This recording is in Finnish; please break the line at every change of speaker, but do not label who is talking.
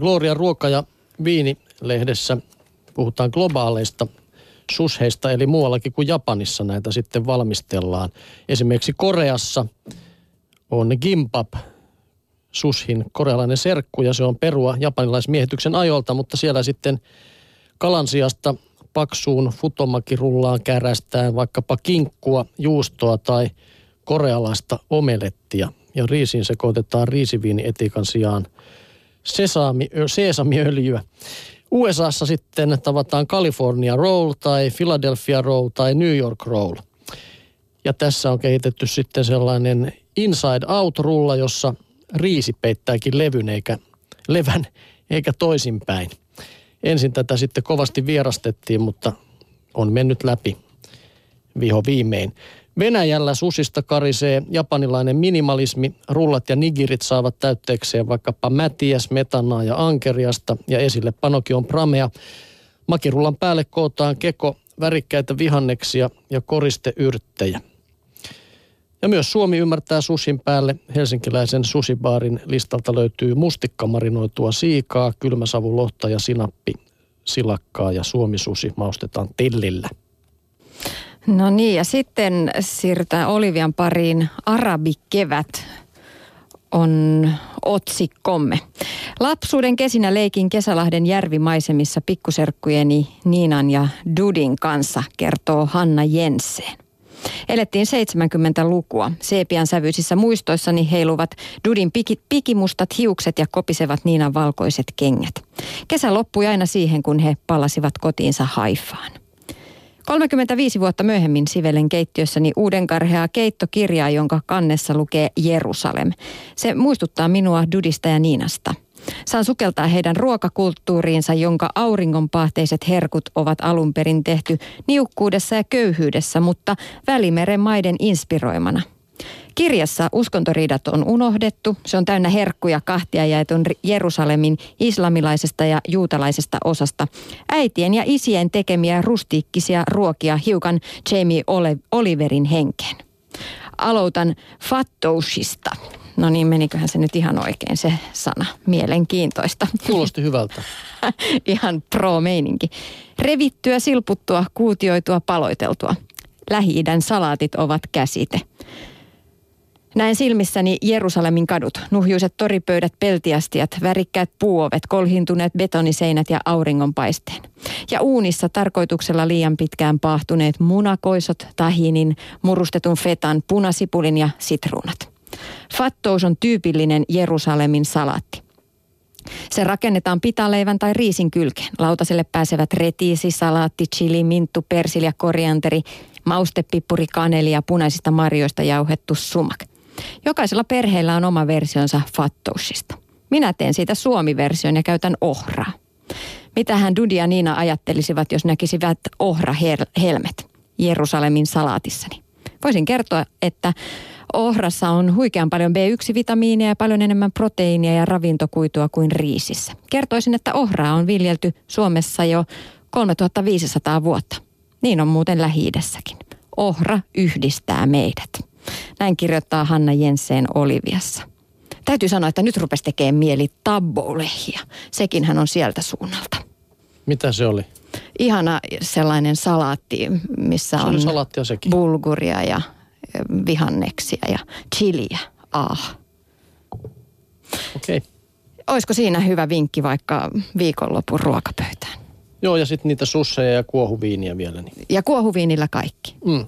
Gloria ruoka- ja viinilehdessä puhutaan globaaleista susheista, eli muuallakin kuin Japanissa näitä sitten valmistellaan. Esimerkiksi Koreassa on gimbap, sushin korealainen serkku ja se on perua japanilaismiehityksen ajolta, mutta siellä sitten kalan sijasta paksuun futomakirullaan kärästään vaikkapa kinkkua, juustoa tai korealaista omelettia. Ja riisiin sekoitetaan riisiviinietikan sijaan sesami, seesamiöljyä. USAssa sitten tavataan California Roll tai Philadelphia Roll tai New York Roll. Ja tässä on kehitetty sitten sellainen Inside Out-rulla, jossa riisi peittääkin levyn eikä levän eikä toisinpäin. Ensin tätä sitten kovasti vierastettiin, mutta on mennyt läpi viho viimein. Venäjällä susista karisee japanilainen minimalismi. Rullat ja nigirit saavat täytteekseen vaikkapa mätiäs, metanaa ja ankeriasta ja esille panoki on pramea. Makirullan päälle kootaan keko, värikkäitä vihanneksia ja koristeyrttejä. Ja myös Suomi ymmärtää susin päälle. Helsinkiläisen susibaarin listalta löytyy mustikkamarinoitua siikaa, kylmäsavulohta ja sinappi, silakkaa ja suomisusi maustetaan tillillä.
No niin, ja sitten siirrytään Olivian pariin Arabikevät on otsikkomme. Lapsuuden kesinä leikin Kesälahden järvimaisemissa pikkuserkkujeni Niinan ja Dudin kanssa, kertoo Hanna Jensen. Elettiin 70-lukua. Seepian sävyisissä muistoissani heiluvat Dudin piki, pikimustat hiukset ja kopisevat Niinan valkoiset kengät. Kesä loppui aina siihen, kun he palasivat kotiinsa Haifaan. 35 vuotta myöhemmin sivelen keittiössäni uuden karheaa keittokirjaa, jonka kannessa lukee Jerusalem. Se muistuttaa minua Dudista ja Niinasta. Saan sukeltaa heidän ruokakulttuuriinsa, jonka auringonpahteiset herkut ovat alun perin tehty niukkuudessa ja köyhyydessä, mutta Välimeren maiden inspiroimana – Kirjassa uskontoriidat on unohdettu. Se on täynnä herkkuja kahtia jaetun Jerusalemin islamilaisesta ja juutalaisesta osasta. Äitien ja isien tekemiä rustiikkisia ruokia hiukan Jamie Oliverin henkeen. Aloitan Fattoushista. No niin, meniköhän se nyt ihan oikein se sana. Mielenkiintoista.
Kuulosti hyvältä.
ihan pro-meininki. Revittyä, silputtua, kuutioitua, paloiteltua. Lähi-idän salaatit ovat käsite. Näen silmissäni Jerusalemin kadut, nuhjuiset toripöydät, peltiastiat, värikkäät puuovet, kolhintuneet betoniseinät ja auringonpaisteen. Ja uunissa tarkoituksella liian pitkään paahtuneet munakoisot, tahinin, murustetun fetan, punasipulin ja sitruunat. Fattous on tyypillinen Jerusalemin salatti. Se rakennetaan pitaleivän tai riisin kylkeen. Lautaselle pääsevät retiisi, salaatti, chili, minttu, persilja, korianteri, maustepippuri, kaneli ja punaisista marjoista jauhettu sumak – Jokaisella perheellä on oma versionsa Fattoushista. Minä teen siitä suomi-version ja käytän ohraa. Mitähän Dudi ja Niina ajattelisivat, jos näkisivät ohra-helmet Jerusalemin salaatissani? Voisin kertoa, että ohrassa on huikean paljon B1-vitamiinia ja paljon enemmän proteiinia ja ravintokuitua kuin riisissä. Kertoisin, että ohraa on viljelty Suomessa jo 3500 vuotta. Niin on muuten lähi Ohra yhdistää meidät. Näin kirjoittaa Hanna Jensen Oliviassa. Täytyy sanoa, että nyt rupesi tekemään mieli tabboulehia. Sekin hän on sieltä suunnalta.
Mitä se oli?
Ihana sellainen salaatti, missä
se
on
sekin.
bulguria ja vihanneksia ja chiliä. Ah.
Okei. Okay.
Olisiko siinä hyvä vinkki vaikka viikonlopun ruokapöytään?
Joo, ja sitten niitä susseja ja kuohuviiniä vielä. Niin.
Ja kuohuviinillä kaikki.
Mm.